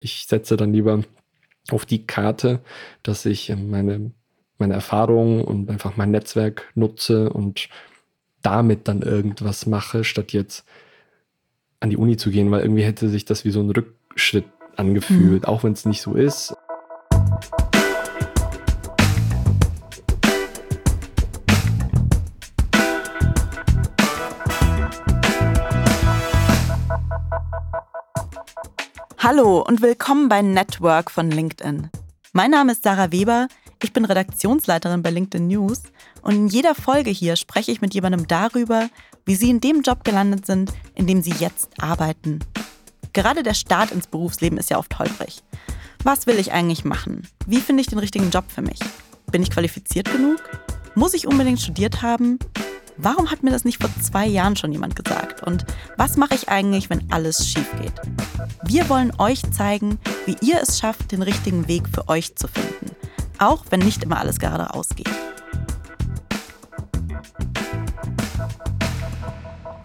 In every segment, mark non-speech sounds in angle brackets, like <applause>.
Ich setze dann lieber auf die Karte, dass ich meine, meine Erfahrungen und einfach mein Netzwerk nutze und damit dann irgendwas mache, statt jetzt an die Uni zu gehen, weil irgendwie hätte sich das wie so ein Rückschritt angefühlt, mhm. auch wenn es nicht so ist. Hallo und willkommen bei Network von LinkedIn. Mein Name ist Sarah Weber, ich bin Redaktionsleiterin bei LinkedIn News und in jeder Folge hier spreche ich mit jemandem darüber, wie sie in dem Job gelandet sind, in dem sie jetzt arbeiten. Gerade der Start ins Berufsleben ist ja oft holprig. Was will ich eigentlich machen? Wie finde ich den richtigen Job für mich? Bin ich qualifiziert genug? Muss ich unbedingt studiert haben? Warum hat mir das nicht vor zwei Jahren schon jemand gesagt? Und was mache ich eigentlich, wenn alles schief geht? Wir wollen euch zeigen, wie ihr es schafft, den richtigen Weg für euch zu finden. Auch wenn nicht immer alles gerade ausgeht.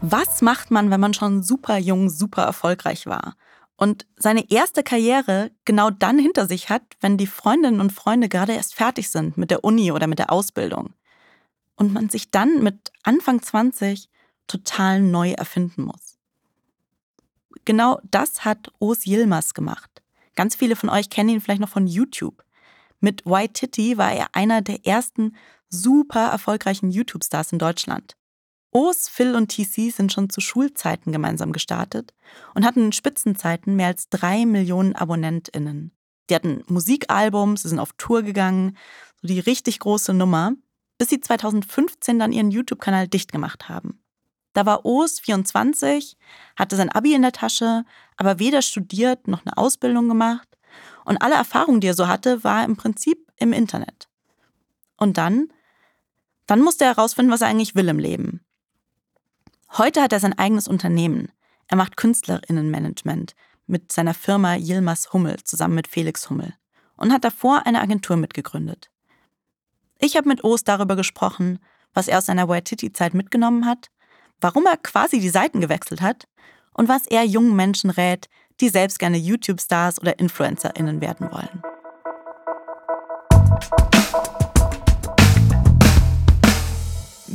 Was macht man, wenn man schon super jung, super erfolgreich war? Und seine erste Karriere genau dann hinter sich hat, wenn die Freundinnen und Freunde gerade erst fertig sind mit der Uni oder mit der Ausbildung und man sich dann mit Anfang 20 total neu erfinden muss. Genau das hat Os Yilmaz gemacht. Ganz viele von euch kennen ihn vielleicht noch von YouTube. Mit White Titty war er einer der ersten super erfolgreichen YouTube-Stars in Deutschland. Os, Phil und TC sind schon zu Schulzeiten gemeinsam gestartet und hatten in Spitzenzeiten mehr als drei Millionen AbonnentInnen. Die hatten Musikalbums, sie sind auf Tour gegangen, so die richtig große Nummer bis sie 2015 dann ihren YouTube-Kanal dicht gemacht haben. Da war Oos 24, hatte sein Abi in der Tasche, aber weder studiert noch eine Ausbildung gemacht. Und alle Erfahrungen, die er so hatte, war im Prinzip im Internet. Und dann, dann musste er herausfinden, was er eigentlich will im Leben. Heute hat er sein eigenes Unternehmen. Er macht Künstlerinnenmanagement mit seiner Firma Yilmaz Hummel zusammen mit Felix Hummel und hat davor eine Agentur mitgegründet. Ich habe mit Oos darüber gesprochen, was er aus seiner Waititi-Zeit mitgenommen hat, warum er quasi die Seiten gewechselt hat und was er jungen Menschen rät, die selbst gerne YouTube-Stars oder InfluencerInnen werden wollen.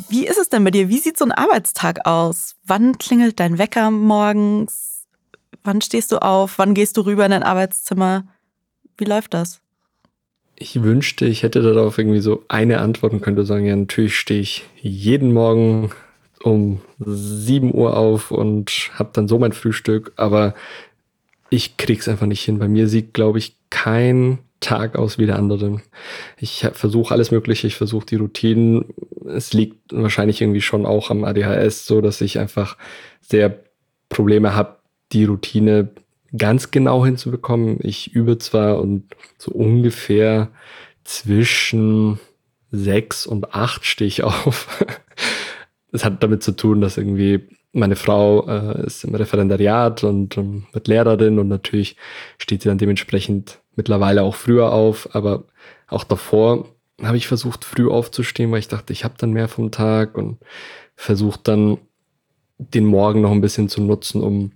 Wie ist es denn bei dir? Wie sieht so ein Arbeitstag aus? Wann klingelt dein Wecker morgens? Wann stehst du auf? Wann gehst du rüber in dein Arbeitszimmer? Wie läuft das? Ich wünschte, ich hätte darauf irgendwie so eine Antwort und könnte sagen, ja, natürlich stehe ich jeden Morgen um 7 Uhr auf und habe dann so mein Frühstück, aber ich krieg's einfach nicht hin. Bei mir sieht, glaube ich, kein Tag aus wie der andere. Ich versuche alles Mögliche, ich versuche die Routinen. Es liegt wahrscheinlich irgendwie schon auch am ADHS, so dass ich einfach sehr Probleme habe, die Routine ganz genau hinzubekommen. Ich übe zwar und so ungefähr zwischen sechs und acht stehe ich <laughs> auf. Das hat damit zu tun, dass irgendwie meine Frau äh, ist im Referendariat und ähm, wird Lehrerin und natürlich steht sie dann dementsprechend mittlerweile auch früher auf, aber auch davor habe ich versucht, früh aufzustehen, weil ich dachte, ich habe dann mehr vom Tag und versucht dann den Morgen noch ein bisschen zu nutzen, um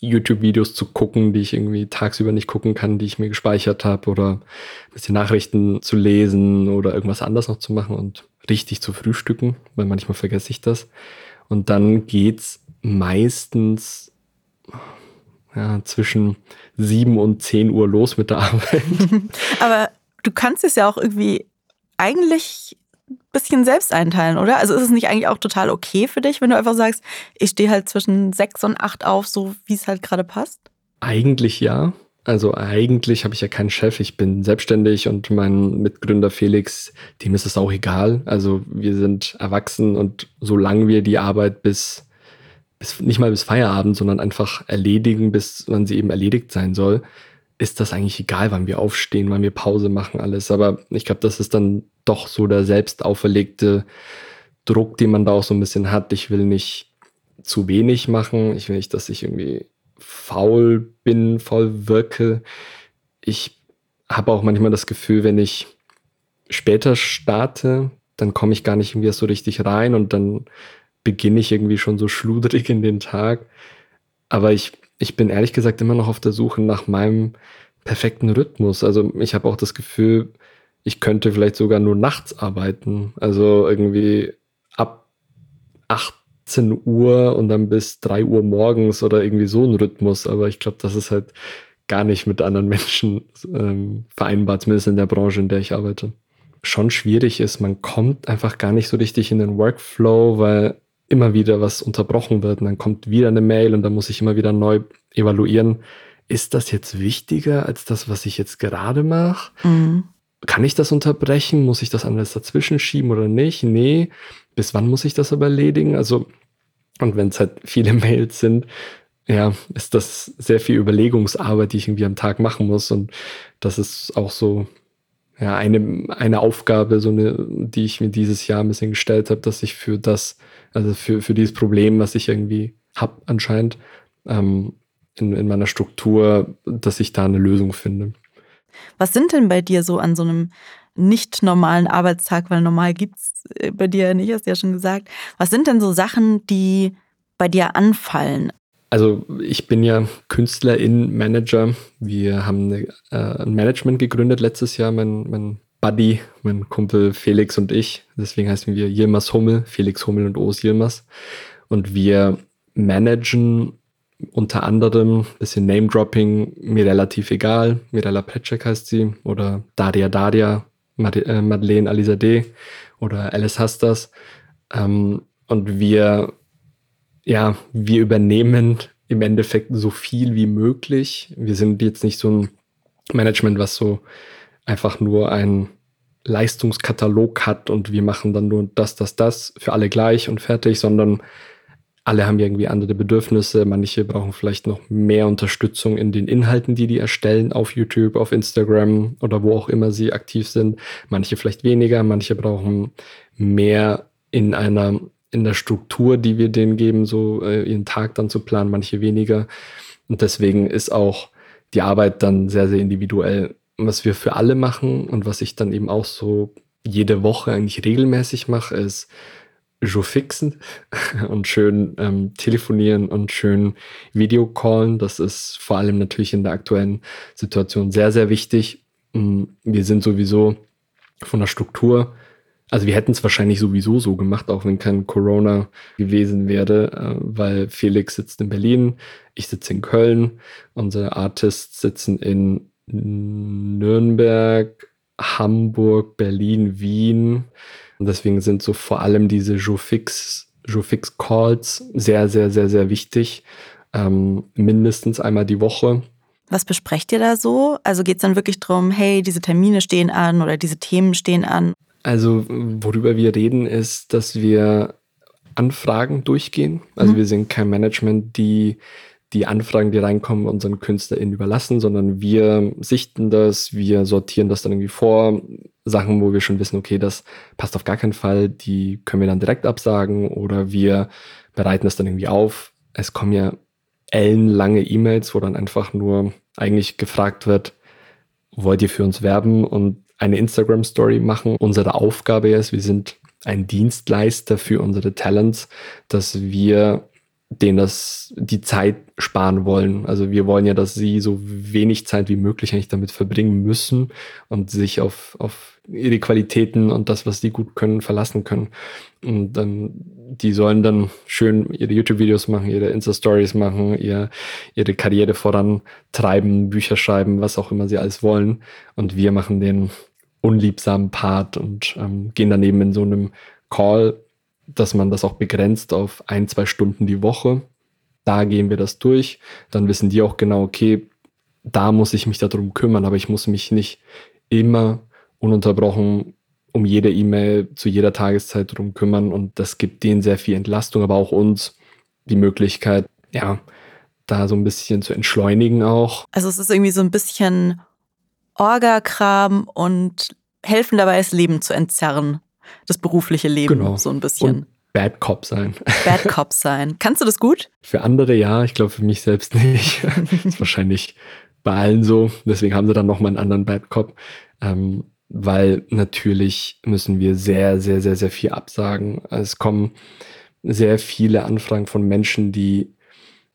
YouTube-Videos zu gucken, die ich irgendwie tagsüber nicht gucken kann, die ich mir gespeichert habe oder ein bisschen Nachrichten zu lesen oder irgendwas anderes noch zu machen und richtig zu frühstücken, weil manchmal vergesse ich das. Und dann geht's meistens ja, zwischen sieben und zehn Uhr los mit der Arbeit. <laughs> Aber du kannst es ja auch irgendwie eigentlich bisschen selbst einteilen, oder? Also ist es nicht eigentlich auch total okay für dich, wenn du einfach sagst, ich stehe halt zwischen sechs und acht auf, so wie es halt gerade passt? Eigentlich ja. Also eigentlich habe ich ja keinen Chef, ich bin selbstständig und mein Mitgründer Felix, dem ist es auch egal. Also wir sind erwachsen und solange wir die Arbeit bis, bis nicht mal bis Feierabend, sondern einfach erledigen, bis wann sie eben erledigt sein soll, ist das eigentlich egal, wann wir aufstehen, wann wir Pause machen, alles. Aber ich glaube, das ist dann doch so der selbst auferlegte Druck, den man da auch so ein bisschen hat. Ich will nicht zu wenig machen. Ich will nicht, dass ich irgendwie faul bin, faul wirke. Ich habe auch manchmal das Gefühl, wenn ich später starte, dann komme ich gar nicht irgendwie so richtig rein und dann beginne ich irgendwie schon so schludrig in den Tag. Aber ich, ich bin ehrlich gesagt immer noch auf der Suche nach meinem perfekten Rhythmus. Also ich habe auch das Gefühl, ich könnte vielleicht sogar nur nachts arbeiten. Also irgendwie ab 18 Uhr und dann bis 3 Uhr morgens oder irgendwie so ein Rhythmus. Aber ich glaube, das ist halt gar nicht mit anderen Menschen ähm, vereinbar, zumindest in der Branche, in der ich arbeite. Schon schwierig ist, man kommt einfach gar nicht so richtig in den Workflow, weil immer wieder was unterbrochen wird und dann kommt wieder eine Mail und dann muss ich immer wieder neu evaluieren. Ist das jetzt wichtiger als das, was ich jetzt gerade mache? Mhm. Kann ich das unterbrechen? Muss ich das anders dazwischen schieben oder nicht? Nee. Bis wann muss ich das aber erledigen? Also, und wenn es halt viele <laughs> Mails sind, ja, ist das sehr viel Überlegungsarbeit, die ich irgendwie am Tag machen muss. Und das ist auch so, ja, eine, eine Aufgabe, so eine, die ich mir dieses Jahr ein bisschen gestellt habe, dass ich für das, also für, für dieses Problem, was ich irgendwie habe anscheinend, ähm, in, in meiner Struktur, dass ich da eine Lösung finde. Was sind denn bei dir so an so einem nicht normalen Arbeitstag, weil normal gibt es äh, bei dir nicht, hast du ja schon gesagt. Was sind denn so Sachen, die bei dir anfallen? Also ich bin ja Künstlerin, Manager. Wir haben eine, äh, ein Management gegründet letztes Jahr, mein, mein Buddy, mein Kumpel Felix und ich. Deswegen heißen wir Yilmaz Hummel, Felix Hummel und O's Yilmaz. Und wir managen unter anderem, bisschen Name-Dropping, mir relativ egal, Mirella Petschek heißt sie, oder Daria Daria, äh, Madeleine Alizadeh oder Alice Hastas. Ähm, und wir ja, wir übernehmen im Endeffekt so viel wie möglich. Wir sind jetzt nicht so ein Management, was so einfach nur ein Leistungskatalog hat und wir machen dann nur das, das, das für alle gleich und fertig, sondern alle haben irgendwie andere Bedürfnisse. Manche brauchen vielleicht noch mehr Unterstützung in den Inhalten, die die erstellen auf YouTube, auf Instagram oder wo auch immer sie aktiv sind. Manche vielleicht weniger. Manche brauchen mehr in einer in der Struktur, die wir denen geben, so äh, ihren Tag dann zu planen, manche weniger. Und deswegen ist auch die Arbeit dann sehr, sehr individuell. Was wir für alle machen und was ich dann eben auch so jede Woche eigentlich regelmäßig mache, ist fixen <laughs> und schön ähm, telefonieren und schön Videocallen. Das ist vor allem natürlich in der aktuellen Situation sehr, sehr wichtig. Mm, wir sind sowieso von der Struktur also wir hätten es wahrscheinlich sowieso so gemacht, auch wenn kein Corona gewesen wäre, äh, weil Felix sitzt in Berlin, ich sitze in Köln, unsere Artists sitzen in Nürnberg, Hamburg, Berlin, Wien. Und deswegen sind so vor allem diese Jofix, Jofix Calls sehr, sehr, sehr, sehr wichtig. Ähm, mindestens einmal die Woche. Was besprecht ihr da so? Also geht es dann wirklich darum, hey, diese Termine stehen an oder diese Themen stehen an? Also, worüber wir reden, ist, dass wir Anfragen durchgehen. Also, mhm. wir sind kein Management, die die Anfragen, die reinkommen, unseren KünstlerInnen überlassen, sondern wir sichten das, wir sortieren das dann irgendwie vor. Sachen, wo wir schon wissen, okay, das passt auf gar keinen Fall, die können wir dann direkt absagen oder wir bereiten das dann irgendwie auf. Es kommen ja ellenlange E-Mails, wo dann einfach nur eigentlich gefragt wird, wollt ihr für uns werben? Und eine Instagram-Story machen. Unsere Aufgabe ist, wir sind ein Dienstleister für unsere Talents, dass wir denen das die Zeit sparen wollen. Also wir wollen ja, dass sie so wenig Zeit wie möglich eigentlich damit verbringen müssen und sich auf, auf ihre Qualitäten und das, was sie gut können, verlassen können. Und dann, die sollen dann schön ihre YouTube-Videos machen, ihre Insta-Stories machen, ihr, ihre Karriere vorantreiben, Bücher schreiben, was auch immer sie alles wollen. Und wir machen den unliebsamen Part und ähm, gehen daneben in so einem Call dass man das auch begrenzt auf ein, zwei Stunden die Woche. Da gehen wir das durch. Dann wissen die auch genau, okay, da muss ich mich darum kümmern, aber ich muss mich nicht immer ununterbrochen um jede E-Mail zu jeder Tageszeit darum kümmern. Und das gibt denen sehr viel Entlastung, aber auch uns die Möglichkeit, ja, da so ein bisschen zu entschleunigen auch. Also es ist irgendwie so ein bisschen Orga-Kram und helfen dabei, das Leben zu entzerren das berufliche Leben genau. so ein bisschen. Und Bad Cop sein. Bad <laughs> Cop sein. Kannst du das gut? Für andere ja, ich glaube für mich selbst nicht. <laughs> ist wahrscheinlich bei allen so. Deswegen haben sie dann nochmal einen anderen Bad Cop. Ähm, weil natürlich müssen wir sehr, sehr, sehr, sehr viel absagen. Es kommen sehr viele Anfragen von Menschen, die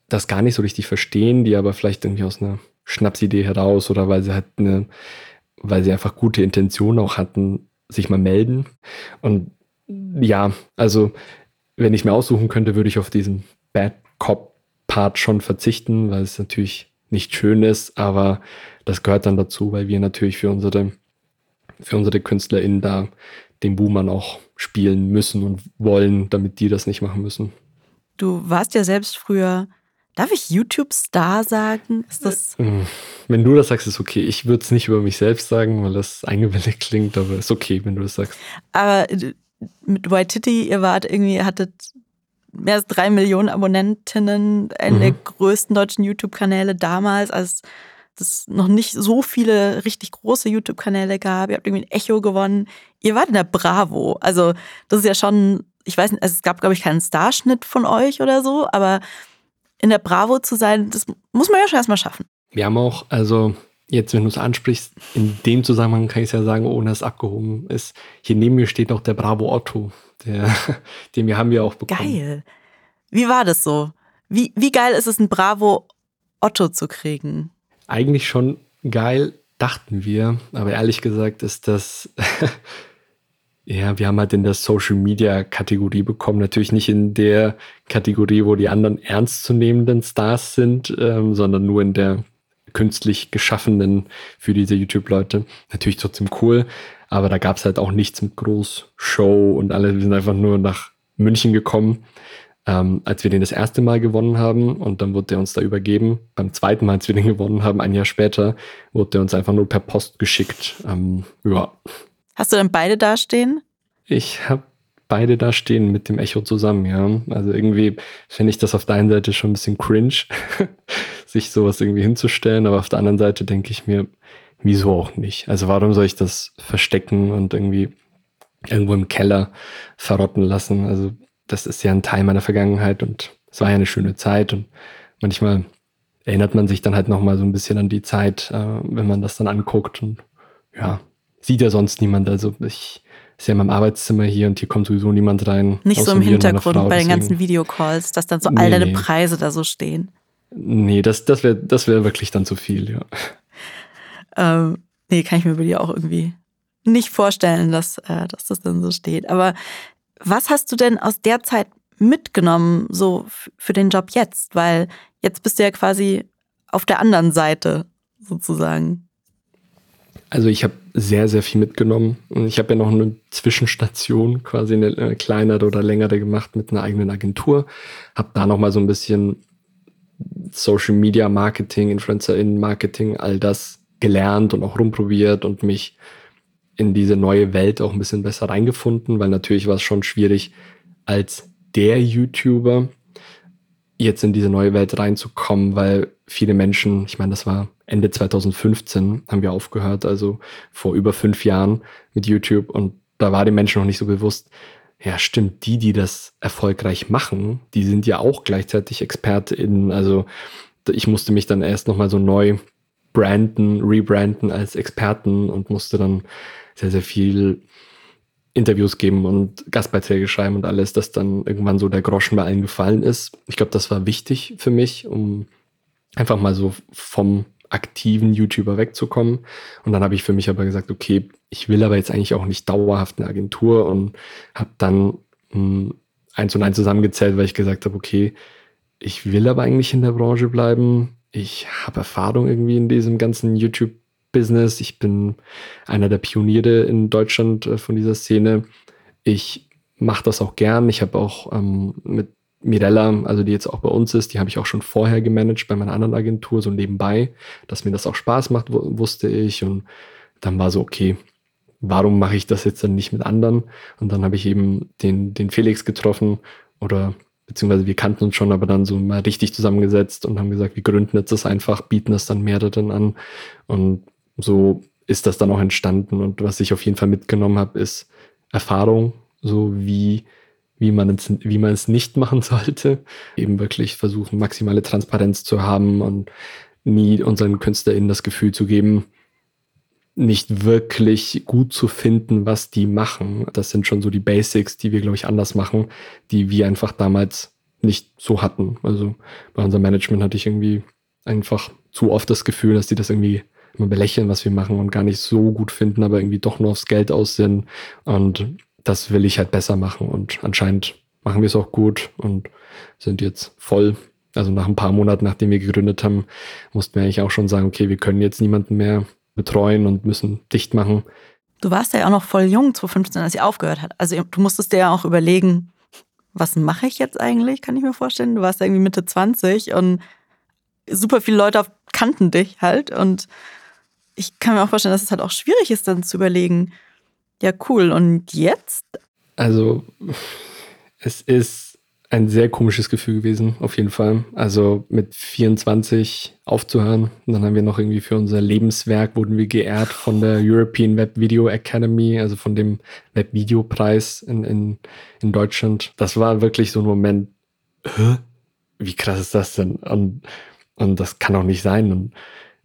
das gar nicht so richtig verstehen, die aber vielleicht irgendwie aus einer Schnapsidee heraus oder weil sie halt eine, weil sie einfach gute Intentionen auch hatten, sich mal melden. Und ja, also wenn ich mir aussuchen könnte, würde ich auf diesen Bad Cop Part schon verzichten, weil es natürlich nicht schön ist, aber das gehört dann dazu, weil wir natürlich für unsere, für unsere KünstlerInnen da den Boomer auch spielen müssen und wollen, damit die das nicht machen müssen. Du warst ja selbst früher, darf ich YouTube-Star sagen? Ist das. Äh, wenn du das sagst, ist okay. Ich würde es nicht über mich selbst sagen, weil das eingebildet klingt, aber ist okay, wenn du das sagst. Aber äh, mit White Titty, ihr wart irgendwie, hattet mehr als drei Millionen Abonnentinnen, einer mhm. der größten deutschen YouTube-Kanäle damals, als es noch nicht so viele richtig große YouTube-Kanäle gab. Ihr habt irgendwie ein Echo gewonnen. Ihr wart in der Bravo. Also, das ist ja schon, ich weiß nicht, also es gab, glaube ich, keinen Starschnitt von euch oder so, aber in der Bravo zu sein, das muss man ja schon erstmal schaffen. Wir haben auch, also jetzt, wenn du es ansprichst, in dem Zusammenhang kann ich es ja sagen, ohne es abgehoben ist. Hier neben mir steht noch der Bravo Otto. Der, <laughs> den wir haben wir auch bekommen. Geil. Wie war das so? Wie, wie geil ist es, ein Bravo Otto zu kriegen? Eigentlich schon geil, dachten wir. Aber ehrlich gesagt ist das, <laughs> ja, wir haben halt in der Social Media Kategorie bekommen. Natürlich nicht in der Kategorie, wo die anderen ernstzunehmenden Stars sind, ähm, sondern nur in der künstlich geschaffenen für diese YouTube-Leute. Natürlich trotzdem cool, aber da gab es halt auch nichts mit Groß-Show und alle. Wir sind einfach nur nach München gekommen, ähm, als wir den das erste Mal gewonnen haben und dann wurde der uns da übergeben. Beim zweiten Mal, als wir den gewonnen haben, ein Jahr später, wurde der uns einfach nur per Post geschickt. Ähm, ja. Hast du dann beide dastehen? Ich habe beide da stehen mit dem Echo zusammen, ja. Also irgendwie finde ich das auf der einen Seite schon ein bisschen cringe, <laughs> sich sowas irgendwie hinzustellen, aber auf der anderen Seite denke ich mir, wieso auch nicht? Also warum soll ich das verstecken und irgendwie irgendwo im Keller verrotten lassen? Also das ist ja ein Teil meiner Vergangenheit und es war ja eine schöne Zeit und manchmal erinnert man sich dann halt nochmal so ein bisschen an die Zeit, äh, wenn man das dann anguckt und ja, sieht ja sonst niemand. Also ich ist ja in meinem Arbeitszimmer hier und hier kommt sowieso niemand rein. Nicht so im Hintergrund Frau, bei den ganzen Videocalls, dass dann so all deine nee. Preise da so stehen. Nee, das, das wäre das wär wirklich dann zu viel, ja. Ähm, nee, kann ich mir bei dir auch irgendwie nicht vorstellen, dass, äh, dass das dann so steht. Aber was hast du denn aus der Zeit mitgenommen, so für den Job jetzt? Weil jetzt bist du ja quasi auf der anderen Seite sozusagen. Also ich habe sehr, sehr viel mitgenommen. Ich habe ja noch eine Zwischenstation, quasi eine, eine kleinere oder längere gemacht mit einer eigenen Agentur. Habe da nochmal so ein bisschen Social Media Marketing, InfluencerInnen Marketing, all das gelernt und auch rumprobiert und mich in diese neue Welt auch ein bisschen besser reingefunden, weil natürlich war es schon schwierig, als der YouTuber jetzt in diese neue Welt reinzukommen, weil viele Menschen, ich meine, das war Ende 2015, haben wir aufgehört, also vor über fünf Jahren mit YouTube und da war den Menschen noch nicht so bewusst, ja, stimmt, die, die das erfolgreich machen, die sind ja auch gleichzeitig ExpertInnen. Also ich musste mich dann erst nochmal so neu branden, rebranden als Experten und musste dann sehr, sehr viel Interviews geben und Gastbeiträge schreiben und alles, dass dann irgendwann so der Groschen bei allen gefallen ist. Ich glaube, das war wichtig für mich, um einfach mal so vom aktiven YouTuber wegzukommen. Und dann habe ich für mich aber gesagt, okay, ich will aber jetzt eigentlich auch nicht dauerhaft eine Agentur und habe dann mh, hm, eins und eins zusammengezählt, weil ich gesagt habe, okay, ich will aber eigentlich in der Branche bleiben. Ich habe Erfahrung irgendwie in diesem ganzen YouTube-Business. Ich bin einer der Pioniere in Deutschland äh, von dieser Szene. Ich mache das auch gern. Ich habe auch ähm, mit Mirella, also die jetzt auch bei uns ist, die habe ich auch schon vorher gemanagt bei meiner anderen Agentur, so nebenbei, dass mir das auch Spaß macht, wusste ich. Und dann war so, okay, warum mache ich das jetzt dann nicht mit anderen? Und dann habe ich eben den, den Felix getroffen oder beziehungsweise wir kannten uns schon, aber dann so mal richtig zusammengesetzt und haben gesagt, wir gründen jetzt das einfach, bieten das dann mehreren an. Und so ist das dann auch entstanden. Und was ich auf jeden Fall mitgenommen habe, ist Erfahrung, so wie wie man es, wie man es nicht machen <laughs> sollte. Eben wirklich versuchen, maximale Transparenz zu haben und nie unseren KünstlerInnen das Gefühl zu geben, nicht wirklich gut zu finden, was die machen. Das sind schon so die Basics, die wir, glaube ich, anders machen, die wir einfach damals nicht so hatten. Also bei unserem Management hatte ich irgendwie einfach zu oft das Gefühl, dass die das irgendwie immer belächeln, was wir machen und gar nicht so gut finden, aber irgendwie doch nur aufs Geld aus sind. Und das will ich halt besser machen. Und anscheinend machen wir es auch gut und sind jetzt voll. Also nach ein paar Monaten, nachdem wir gegründet haben, mussten wir eigentlich auch schon sagen, okay, wir können jetzt niemanden mehr betreuen und müssen dicht machen. Du warst ja auch noch voll jung, 2015, als sie aufgehört hat. Also du musstest dir ja auch überlegen, was mache ich jetzt eigentlich, kann ich mir vorstellen. Du warst ja irgendwie Mitte 20 und super viele Leute kannten dich halt. Und ich kann mir auch vorstellen, dass es halt auch schwierig ist, dann zu überlegen, ja cool, und jetzt? Also es ist ein sehr komisches Gefühl gewesen, auf jeden Fall. Also mit 24 aufzuhören. Und dann haben wir noch irgendwie für unser Lebenswerk wurden wir geehrt von der European Web Video Academy, also von dem Webvideopreis in, in, in Deutschland. Das war wirklich so ein Moment, Hä? wie krass ist das denn? Und, und das kann auch nicht sein. Und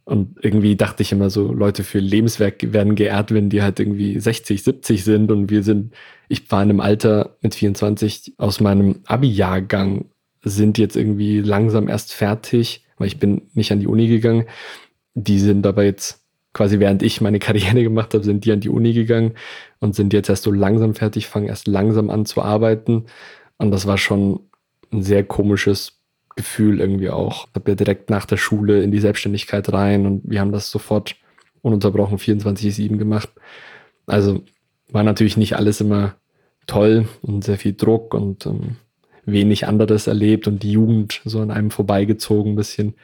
und irgendwie dachte ich immer so, Leute für Lebenswerk werden geehrt, wenn die halt irgendwie 60, 70 sind und wir sind, ich war in einem Alter mit 24 aus meinem Abi-Jahrgang, sind jetzt irgendwie langsam erst fertig, weil ich bin nicht an die Uni gegangen. Die sind aber jetzt quasi während ich meine <laughs> Karriere gemacht habe, sind die an die Uni gegangen und sind jetzt erst so langsam fertig, fangen erst langsam an zu arbeiten. Und das war schon ein sehr komisches Gefühl irgendwie auch. Ich habe ja direkt nach der Schule in die Selbstständigkeit rein und wir haben das sofort ununterbrochen 24-7 gemacht. Also war natürlich nicht alles immer toll und sehr viel Druck und ähm, wenig anderes erlebt und die Jugend so an einem vorbeigezogen ein bisschen.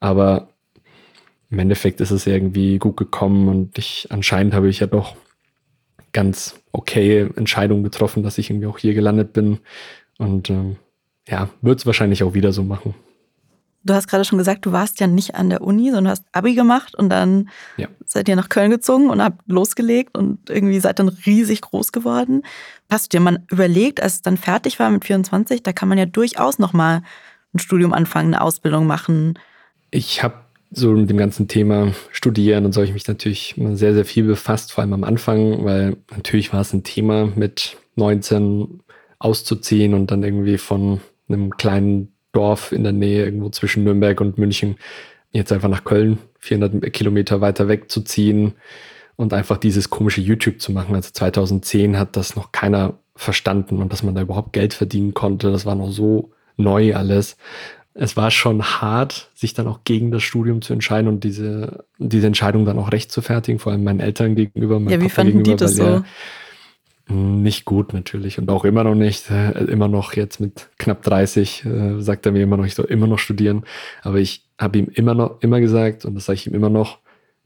Aber im Endeffekt ist es irgendwie gut gekommen und ich anscheinend habe ich ja doch ganz okay Entscheidungen getroffen, dass ich irgendwie auch hier gelandet bin. Und ähm, ja, wird es wahrscheinlich auch wieder so machen. Du hast gerade schon gesagt, du warst ja nicht an der Uni, sondern hast Abi gemacht und dann ja. seid ihr nach Köln gezogen und habt losgelegt und irgendwie seid dann riesig groß geworden. Hast du dir mal überlegt, als es dann fertig war mit 24, da kann man ja durchaus nochmal ein Studium anfangen, eine Ausbildung machen. Ich habe so mit dem ganzen Thema Studieren und so habe ich mich natürlich sehr, sehr viel befasst, vor allem am Anfang, weil natürlich war es ein Thema mit 19 auszuziehen und dann irgendwie von einem kleinen Dorf in der Nähe, irgendwo zwischen Nürnberg und München, jetzt einfach nach Köln, 400 Kilometer weiter weg zu ziehen und einfach dieses komische YouTube zu machen. Also 2010 hat das noch keiner verstanden und dass man da überhaupt Geld verdienen konnte. Das war noch so neu alles. Es war schon hart, sich dann auch gegen das Studium zu entscheiden und diese, diese Entscheidung dann auch recht zu fertigen, vor allem meinen Eltern gegenüber. Ja, wie Papa fanden die das so? Nicht gut natürlich und auch immer noch nicht. Äh, immer noch jetzt mit knapp 30 äh, sagt er mir immer noch, ich soll immer noch studieren. Aber ich habe ihm immer noch immer gesagt und das sage ich ihm immer noch,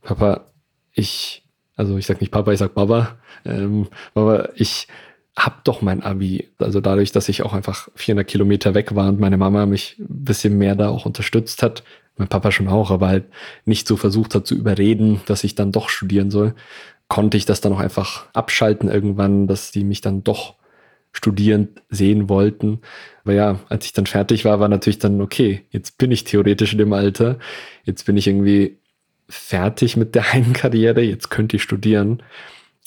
Papa, ich, also ich sag nicht Papa, ich sag Baba, ähm, Baba, ich hab doch mein Abi. Also dadurch, dass ich auch einfach 400 Kilometer weg war und meine Mama mich ein bisschen mehr da auch unterstützt hat, mein Papa schon auch, aber halt nicht so versucht hat zu überreden, dass ich dann doch studieren soll, konnte ich das dann auch einfach abschalten irgendwann, dass die mich dann doch studierend sehen wollten. Aber ja, als ich dann fertig war, war natürlich dann, okay, jetzt bin ich theoretisch in dem Alter, jetzt bin ich irgendwie fertig mit der <laughs> einen Karriere, jetzt könnte ich studieren.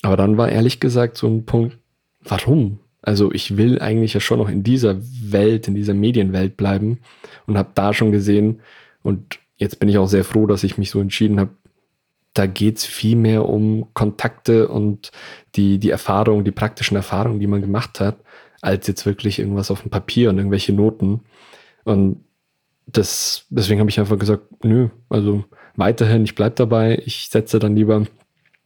Aber dann war ehrlich gesagt so ein Punkt, warum? Also ich will eigentlich ja schon noch in dieser Welt, in dieser Medienwelt bleiben und habe da schon gesehen und jetzt bin ich auch sehr froh, dass ich mich so entschieden habe, da geht es viel mehr um Kontakte und die, die Erfahrungen, die praktischen Erfahrungen, die man gemacht hat, als jetzt wirklich irgendwas auf dem Papier und irgendwelche Noten. Und das, deswegen habe ich einfach gesagt, nö, also weiterhin, ich bleibe dabei, ich setze dann lieber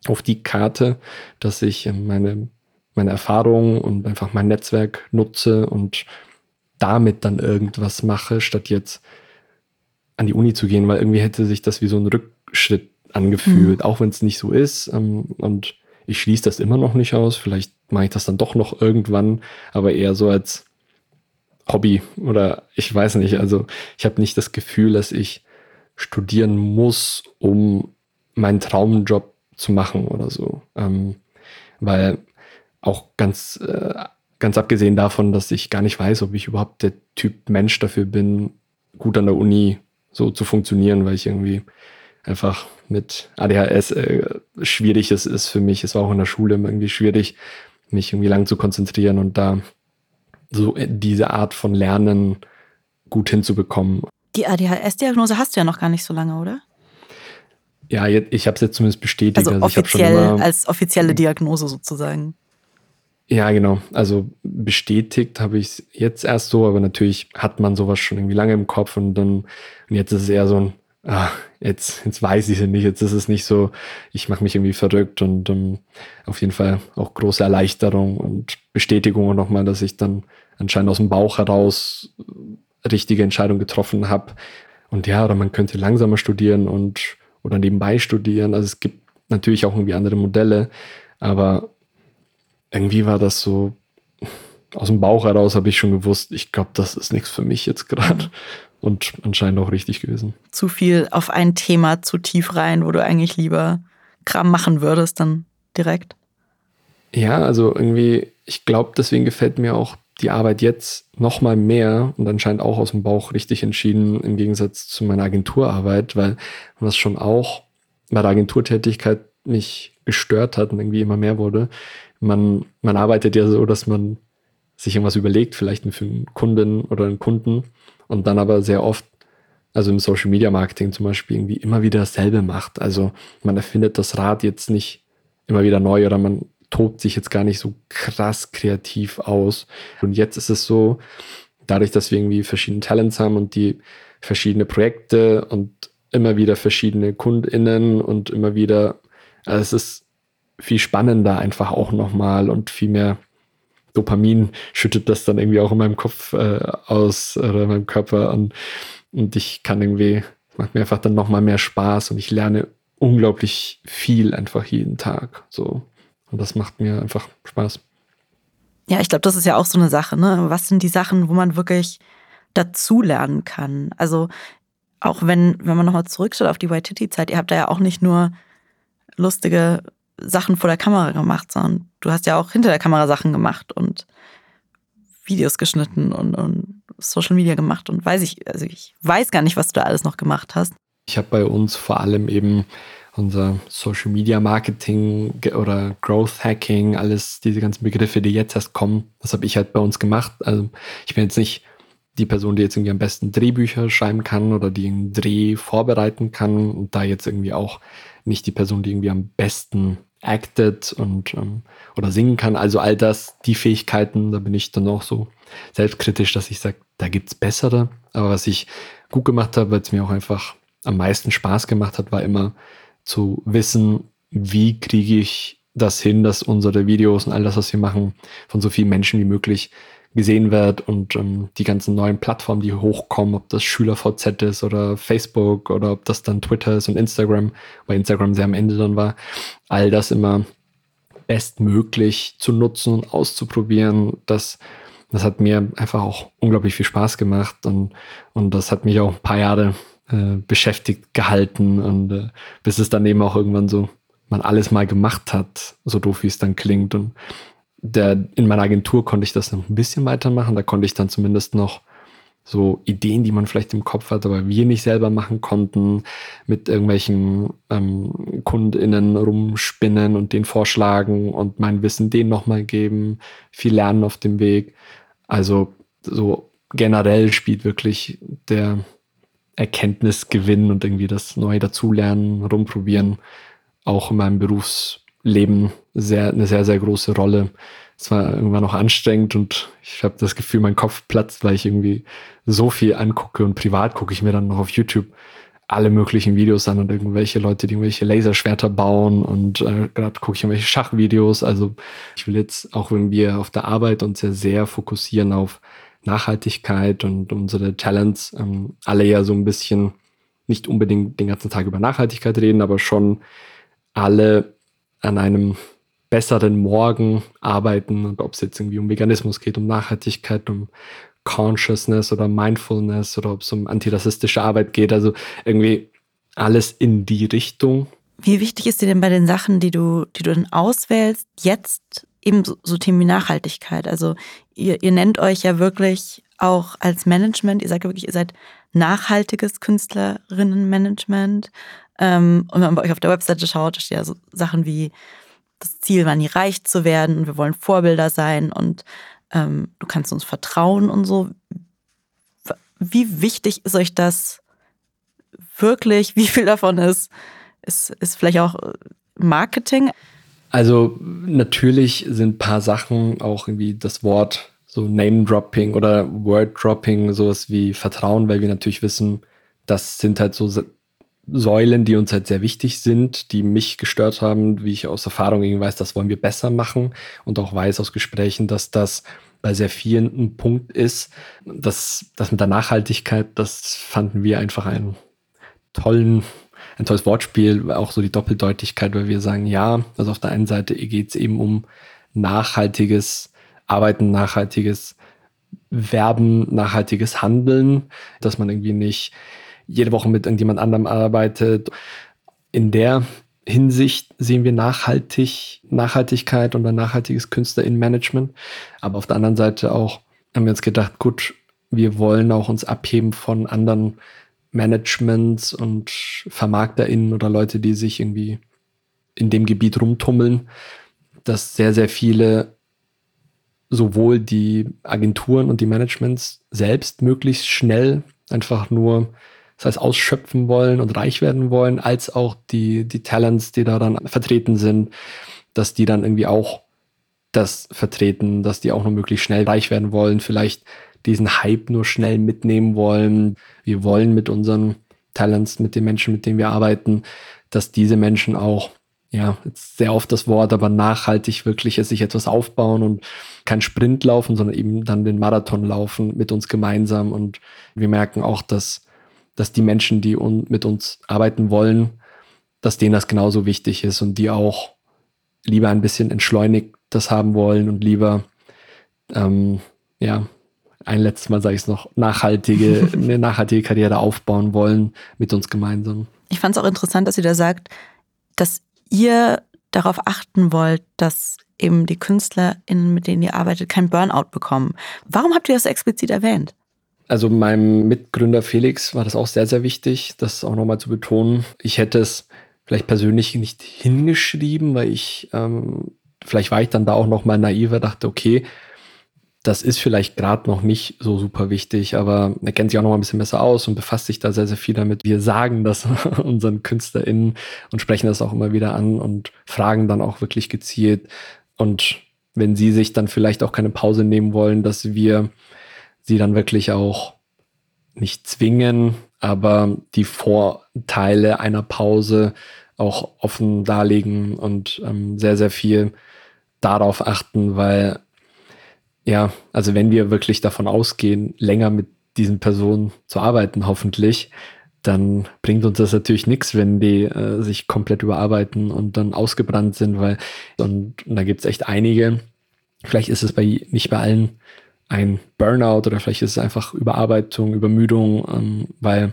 auf die Karte, dass ich meine, meine Erfahrungen und einfach mein Netzwerk nutze und damit dann irgendwas mache, statt jetzt an die Uni zu gehen, weil irgendwie hätte sich das wie so ein Rückschritt angefühlt, mhm. auch wenn es nicht so ist. Ähm, und ich schließe das immer noch nicht aus. Vielleicht mache ich das dann doch noch irgendwann, aber eher so als Hobby oder ich weiß nicht. Also ich habe nicht das Gefühl, dass ich studieren muss, um meinen Traumjob zu machen oder so. Ähm, weil auch ganz, äh, ganz abgesehen davon, dass ich gar nicht weiß, ob ich überhaupt der Typ Mensch dafür bin, gut an der Uni so zu funktionieren, weil ich irgendwie einfach mit ADHS äh, schwierig ist, ist für mich. Es war auch in der Schule irgendwie schwierig, mich irgendwie lang zu konzentrieren und da so diese Art von Lernen gut hinzubekommen. Die ADHS-Diagnose hast du ja noch gar nicht so lange, oder? Ja, ich habe es jetzt zumindest bestätigt. Also, also offiziell, immer, als offizielle Diagnose sozusagen. Ja, genau. Also bestätigt habe ich es jetzt erst so, aber natürlich hat man sowas schon irgendwie lange im Kopf und dann und jetzt ist es eher so ein, ah, jetzt, jetzt weiß ich es nicht, jetzt ist es nicht so, ich mache mich irgendwie verrückt und um, auf jeden Fall auch große Erleichterung und Bestätigung nochmal, dass ich dann anscheinend aus dem Bauch heraus richtige Entscheidung getroffen habe. Und ja, oder man könnte langsamer studieren und oder nebenbei studieren. Also es gibt natürlich auch irgendwie andere Modelle, aber irgendwie war das so aus dem Bauch heraus habe ich schon gewusst, ich glaube, das ist nichts für mich jetzt gerade. Und anscheinend auch richtig gewesen. Zu viel auf ein Thema zu tief rein, wo du eigentlich lieber Kram machen würdest, dann direkt. Ja, also irgendwie, ich glaube, deswegen gefällt mir auch die Arbeit jetzt noch mal mehr und anscheinend auch aus dem Bauch richtig entschieden im Gegensatz zu meiner Agenturarbeit, weil was schon auch bei der Agenturtätigkeit mich gestört hat und irgendwie immer mehr wurde. Man, man arbeitet ja so, dass man sich irgendwas überlegt, vielleicht für einen Kunden oder einen Kunden und dann aber sehr oft, also im Social Media Marketing zum Beispiel, irgendwie immer wieder dasselbe macht. Also man erfindet das Rad jetzt nicht immer wieder neu oder man tobt sich jetzt gar nicht so krass kreativ aus. Und jetzt ist es so, dadurch, dass wir irgendwie verschiedene Talents haben und die verschiedene Projekte und immer wieder verschiedene KundInnen und immer wieder, also es ist viel spannender einfach auch nochmal und viel mehr Dopamin schüttet das dann irgendwie auch in meinem Kopf äh, aus oder in meinem Körper und, und ich kann irgendwie, macht mir einfach dann nochmal mehr Spaß und ich lerne unglaublich viel einfach jeden Tag. So. Und das macht mir einfach Spaß. Ja, ich glaube, das ist ja auch so eine Sache. Ne? Was sind die Sachen, wo man wirklich dazulernen kann? Also auch wenn, wenn man nochmal zurückschaut auf die White Titty-Zeit, ihr habt da ja auch nicht nur lustige Sachen vor der Kamera gemacht, sondern du hast ja auch hinter der Kamera Sachen gemacht und Videos geschnitten und, und Social Media gemacht und weiß ich, also ich weiß gar nicht, was du da alles noch gemacht hast. Ich habe bei uns vor allem eben unser Social Media Marketing oder Growth Hacking, alles diese ganzen Begriffe, die jetzt erst kommen, das habe ich halt bei uns gemacht. Also ich bin jetzt nicht die Person, die jetzt irgendwie am besten Drehbücher schreiben kann oder die einen Dreh vorbereiten kann und da jetzt irgendwie auch nicht die Person, die irgendwie am besten acted und ähm, oder singen kann. Also all das, die Fähigkeiten, da bin ich dann auch so selbstkritisch, dass ich sage, da gibt es bessere. Aber was ich gut gemacht habe, weil es mir auch einfach am meisten Spaß gemacht hat, war immer zu wissen, wie kriege ich das hin, dass unsere Videos und all das, was wir machen, von so vielen Menschen wie möglich gesehen wird und ähm, die ganzen neuen Plattformen, die hochkommen, ob das SchülerVZ ist oder Facebook oder ob das dann Twitter ist und Instagram, weil Instagram sehr am Ende dann war, all das immer bestmöglich zu nutzen und auszuprobieren, das, das hat mir einfach auch unglaublich viel Spaß gemacht und, und das hat mich auch ein paar Jahre äh, beschäftigt gehalten und äh, bis es dann eben auch irgendwann so man alles mal gemacht hat, so doof wie es dann klingt und der, in meiner Agentur konnte ich das noch ein bisschen weitermachen. Da konnte ich dann zumindest noch so Ideen, die man vielleicht im Kopf hat, aber wir nicht selber machen konnten, mit irgendwelchen ähm, KundInnen rumspinnen und den vorschlagen und mein Wissen denen nochmal geben, viel lernen auf dem Weg. Also so generell spielt wirklich der Erkenntnisgewinn und irgendwie das Neue dazulernen, rumprobieren, auch in meinem Berufs Leben sehr, eine sehr, sehr große Rolle. Es war irgendwann noch anstrengend und ich habe das Gefühl, mein Kopf platzt, weil ich irgendwie so viel angucke und privat gucke ich mir dann noch auf YouTube alle möglichen Videos an und irgendwelche Leute, die irgendwelche Laserschwerter bauen und äh, gerade gucke ich irgendwelche Schachvideos. Also ich will jetzt auch wenn wir auf der Arbeit uns sehr, sehr fokussieren auf Nachhaltigkeit und unsere Talents, ähm, alle ja so ein bisschen nicht unbedingt den ganzen Tag über Nachhaltigkeit reden, aber schon alle an einem besseren Morgen arbeiten und ob es jetzt irgendwie um Veganismus geht, um Nachhaltigkeit, um Consciousness oder Mindfulness oder ob es um antirassistische Arbeit geht. Also irgendwie alles in die Richtung. Wie wichtig ist dir denn bei den Sachen, die du, die du dann auswählst, jetzt eben so, so Themen wie Nachhaltigkeit? Also ihr, ihr nennt euch ja wirklich auch als Management, ihr sagt wirklich, ihr seid nachhaltiges Künstlerinnenmanagement. Ähm, und wenn man bei euch auf der Webseite schaut, da steht ja so Sachen wie das Ziel war nie reich zu werden und wir wollen Vorbilder sein und ähm, du kannst uns vertrauen und so. Wie wichtig ist euch das wirklich? Wie viel davon ist, ist, ist vielleicht auch äh, Marketing? Also natürlich sind ein paar Sachen auch irgendwie das Wort so Name-Dropping oder Word-Dropping, sowas wie Vertrauen, weil wir natürlich wissen, das sind halt so Säulen, die uns halt sehr wichtig sind, die mich gestört haben, wie ich aus Erfahrung irgendwie weiß, das wollen wir besser machen und auch weiß aus Gesprächen, dass das bei sehr vielen ein Punkt ist. Das, das mit der Nachhaltigkeit, das fanden wir einfach einen tollen, ein tolles Wortspiel, auch so die Doppeldeutigkeit, weil wir sagen, ja, also auf der einen Seite geht es eben um nachhaltiges Arbeiten, nachhaltiges Werben, nachhaltiges Handeln, dass man irgendwie nicht jede Woche mit irgendjemand anderem arbeitet. In der Hinsicht sehen wir nachhaltig, Nachhaltigkeit und ein nachhaltiges Künstlerinnenmanagement. Aber auf der anderen Seite auch haben wir uns gedacht, gut, wir wollen auch uns abheben von anderen Managements und VermarkterInnen oder Leute, die sich irgendwie in dem Gebiet rumtummeln, dass sehr, sehr viele sowohl die Agenturen und die Managements selbst möglichst schnell einfach nur das heißt ausschöpfen wollen und reich werden wollen, als auch die, die Talents, die da dann vertreten sind, dass die dann irgendwie auch das vertreten, dass die auch nur möglichst schnell reich werden wollen, vielleicht diesen Hype nur schnell mitnehmen wollen. Wir wollen mit unseren Talents, mit den Menschen, mit denen wir arbeiten, dass diese Menschen auch, ja, jetzt sehr oft das Wort, aber nachhaltig wirklich sich etwas aufbauen und kein Sprint laufen, sondern eben dann den Marathon laufen mit uns gemeinsam. Und wir merken auch, dass dass die Menschen, die un mit uns arbeiten wollen, dass denen das genauso wichtig ist und die auch lieber ein bisschen entschleunigt das haben wollen und lieber, ähm, ja, ein letztes Mal sage ich es noch, nachhaltige, <laughs> eine nachhaltige Karriere aufbauen wollen mit uns gemeinsam. Ich fand es auch interessant, dass ihr da sagt, dass ihr darauf achten wollt, dass eben die KünstlerInnen, mit denen ihr arbeitet, kein Burnout bekommen. Warum habt ihr das explizit erwähnt? Also meinem Mitgründer Felix war das auch sehr, sehr wichtig, das auch nochmal zu betonen. Ich hätte es vielleicht persönlich nicht hingeschrieben, weil ich, ähm, vielleicht war ich dann da auch nochmal naiver, dachte, okay, das ist vielleicht gerade noch nicht so super wichtig, aber er kennt sich auch noch mal ein bisschen besser aus und befasst sich da sehr, sehr viel damit. Wir sagen das <laughs> unseren KünstlerInnen und sprechen das auch immer wieder an und fragen dann auch wirklich gezielt. Und wenn sie sich dann vielleicht auch keine Pause nehmen wollen, dass wir sie dann wirklich auch nicht zwingen, aber die Vorteile einer Pause auch offen darlegen und ähm, sehr, sehr viel darauf achten, weil ja, also wenn wir wirklich davon ausgehen, länger mit diesen Personen zu arbeiten, hoffentlich, dann bringt uns das natürlich nichts, wenn die äh, sich komplett überarbeiten und dann ausgebrannt sind, weil und, und da gibt es echt einige. Vielleicht ist es bei nicht bei allen ein Burnout oder vielleicht ist es einfach Überarbeitung, Übermüdung, ähm, weil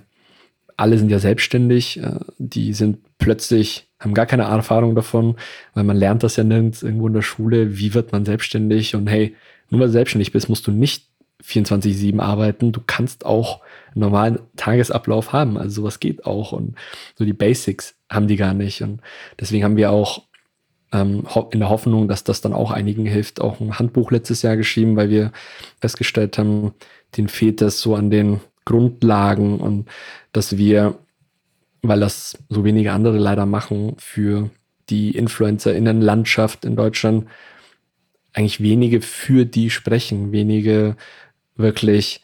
alle sind ja selbstständig, äh, die sind plötzlich, haben gar keine Erfahrung davon, weil man lernt das ja nirgends irgendwo in der Schule, wie wird man selbstständig? Und hey, nur weil du selbstständig bist, musst du nicht 24-7 arbeiten, du kannst auch einen normalen Tagesablauf haben, also sowas geht auch. Und so die Basics haben die gar nicht. Und deswegen haben wir auch ähm, in der Hoffnung, dass das dann auch einigen hilft. Auch ein Handbuch letztes Jahr geschrieben, weil wir festgestellt haben, den fehlt es so an den Grundlagen und dass wir, weil das so wenige andere leider machen, für die InfluencerInnen-Landschaft in Deutschland eigentlich wenige für die sprechen, wenige wirklich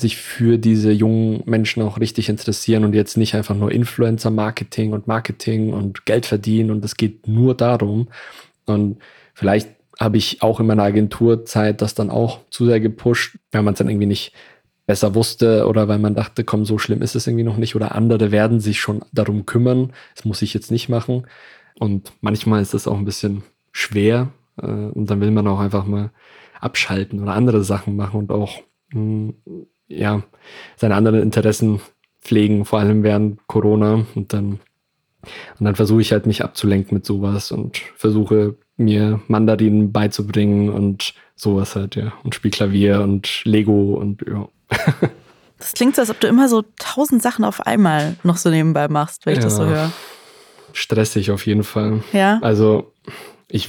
sich für diese jungen Menschen auch richtig interessieren und jetzt nicht einfach nur Influencer-Marketing und Marketing und Geld verdienen und es geht nur darum. Und vielleicht habe ich auch in meiner Agenturzeit das dann auch zu sehr gepusht, weil man es dann irgendwie nicht besser wusste oder weil man dachte, komm, so schlimm ist es irgendwie noch nicht oder andere werden sich schon darum kümmern. Das muss ich jetzt nicht machen. Und manchmal ist das auch ein bisschen schwer äh, und dann will man auch einfach mal abschalten oder andere Sachen machen und auch mh, hm, ja, seine anderen Interessen pflegen, vor allem während Corona. Und dann, und dann versuche ich halt mich abzulenken mit sowas und versuche mir Mandarinen beizubringen und sowas halt, ja. Und spiel Klavier und Lego und ja. <laughs> Das klingt so, als ob du immer so tausend Sachen auf einmal noch so nebenbei machst, wenn ich ja, das so höre. Stressig auf jeden Fall. Ja. Also ich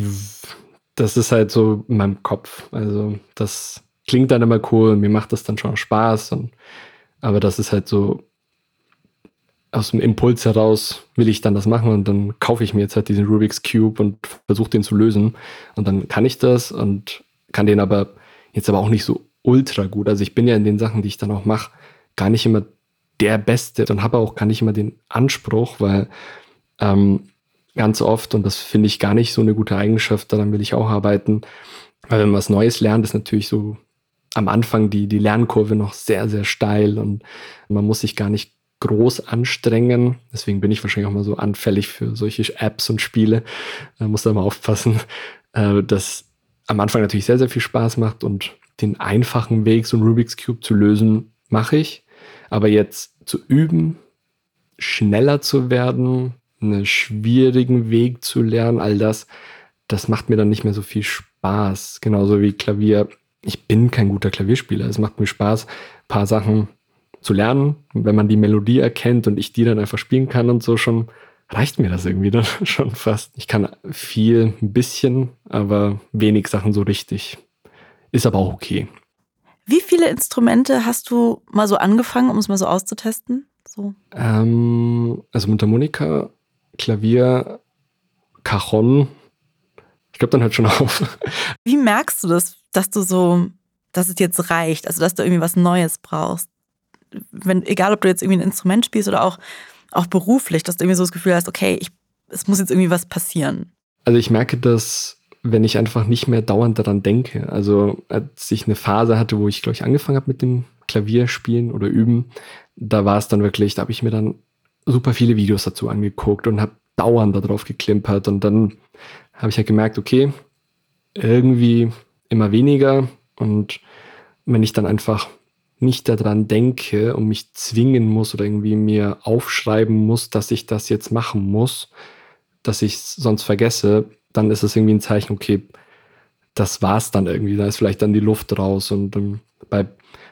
das ist halt so in meinem Kopf. Also das klingt dann immer cool und mir macht das dann schon Spaß. Und, aber das ist halt so aus dem Impuls heraus will ich dann das machen und dann kaufe ich mir jetzt halt diesen Rubik's Cube und versuche den zu lösen. Und dann kann ich das und kann den aber jetzt aber auch nicht so ultra gut. Also ich bin ja in den Sachen, die ich dann auch mache, gar nicht immer der Beste und habe auch gar nicht immer den Anspruch, weil ähm, ganz oft, und das finde ich gar nicht so eine gute Eigenschaft, daran will ich auch arbeiten, weil wenn man was Neues lernt, ist natürlich so am Anfang die, die Lernkurve noch sehr, sehr steil und man muss sich gar nicht groß anstrengen. Deswegen bin ich wahrscheinlich auch mal so anfällig für solche Apps und Spiele. Da muss da mal aufpassen, <laughs> äh, dass am Anfang natürlich sehr, sehr viel Spaß macht und den einfachen Weg, so ein Rubik's Cube zu lösen, mache ich. Aber jetzt zu üben, schneller zu werden, einen schwierigen Weg zu lernen, all das, das macht mir dann nicht mehr so viel Spaß. Genauso wie Klavier. Ich bin kein guter Klavierspieler. Es macht mir Spaß, ein paar Sachen zu lernen. wenn man die Melodie erkennt und ich die dann einfach spielen kann und so schon, reicht mir das irgendwie <laughs> dann schon fast. Ich kann viel, ein bisschen, aber wenig Sachen so richtig. Ist aber auch okay. Wie viele Instrumente hast du mal so angefangen, um es mal so auszutesten? So. Ähm, also Mundharmonika, Klavier, Cajon. Ich glaube, dann hört schon auf. Wie merkst du das, dass du so, dass es jetzt reicht, also dass du irgendwie was Neues brauchst? Wenn, egal, ob du jetzt irgendwie ein Instrument spielst oder auch, auch beruflich, dass du irgendwie so das Gefühl hast, okay, ich, es muss jetzt irgendwie was passieren. Also ich merke das wenn ich einfach nicht mehr dauernd daran denke. Also als ich eine Phase hatte, wo ich, glaube ich, angefangen habe mit dem Klavierspielen oder Üben, da war es dann wirklich, da habe ich mir dann super viele Videos dazu angeguckt und habe dauernd darauf geklimpert und dann habe ich ja halt gemerkt, okay, irgendwie immer weniger und wenn ich dann einfach nicht daran denke und mich zwingen muss oder irgendwie mir aufschreiben muss, dass ich das jetzt machen muss, dass ich es sonst vergesse, dann ist es irgendwie ein Zeichen, okay, das war's dann irgendwie. Da ist vielleicht dann die Luft raus. Und ähm, bei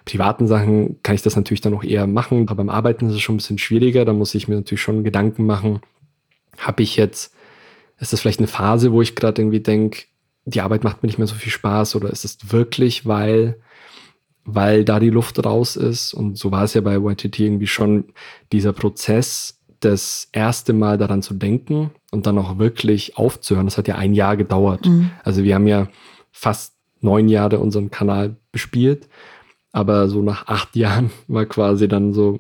privaten Sachen kann ich das natürlich dann auch eher machen. Aber beim Arbeiten ist es schon ein bisschen schwieriger. Da muss ich mir natürlich schon Gedanken machen. Habe ich jetzt, ist das vielleicht eine Phase, wo ich gerade irgendwie denke, die Arbeit macht mir nicht mehr so viel Spaß? Oder ist es wirklich, weil, weil da die Luft raus ist? Und so war es ja bei YTT irgendwie schon dieser Prozess, das erste Mal daran zu denken und dann auch wirklich aufzuhören, das hat ja ein Jahr gedauert. Mhm. Also wir haben ja fast neun Jahre unseren Kanal bespielt, aber so nach acht Jahren <laughs> war quasi dann so,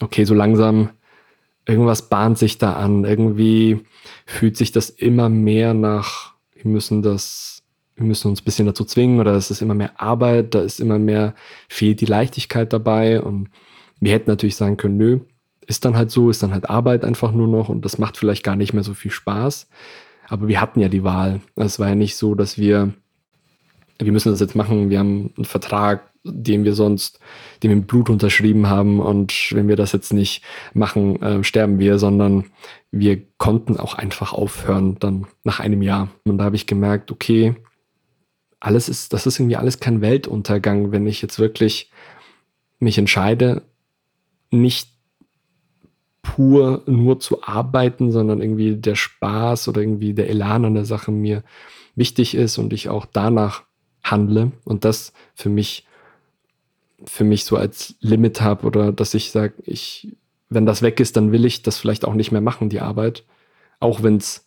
okay, so langsam irgendwas bahnt sich da an. Irgendwie fühlt sich das immer mehr nach, wir müssen das, wir müssen uns ein bisschen dazu zwingen oder es ist immer mehr Arbeit, da ist immer mehr, fehlt die Leichtigkeit dabei und wir hätten natürlich sagen können, nö, ist dann halt so, ist dann halt Arbeit einfach nur noch und das macht vielleicht gar nicht mehr so viel Spaß. Aber wir hatten ja die Wahl. Es war ja nicht so, dass wir, wir müssen das jetzt machen, wir haben einen Vertrag, den wir sonst, den wir mit Blut unterschrieben haben und wenn wir das jetzt nicht machen, äh, sterben wir, sondern wir konnten auch einfach aufhören dann nach einem Jahr. Und da habe ich gemerkt, okay, alles ist, das ist irgendwie alles kein Weltuntergang, wenn ich jetzt wirklich mich entscheide, nicht pur nur zu arbeiten, sondern irgendwie der Spaß oder irgendwie der Elan an der Sache mir wichtig ist und ich auch danach handle und das für mich für mich so als Limit habe oder dass ich sage, ich wenn das weg ist, dann will ich das vielleicht auch nicht mehr machen, die Arbeit, auch wenn es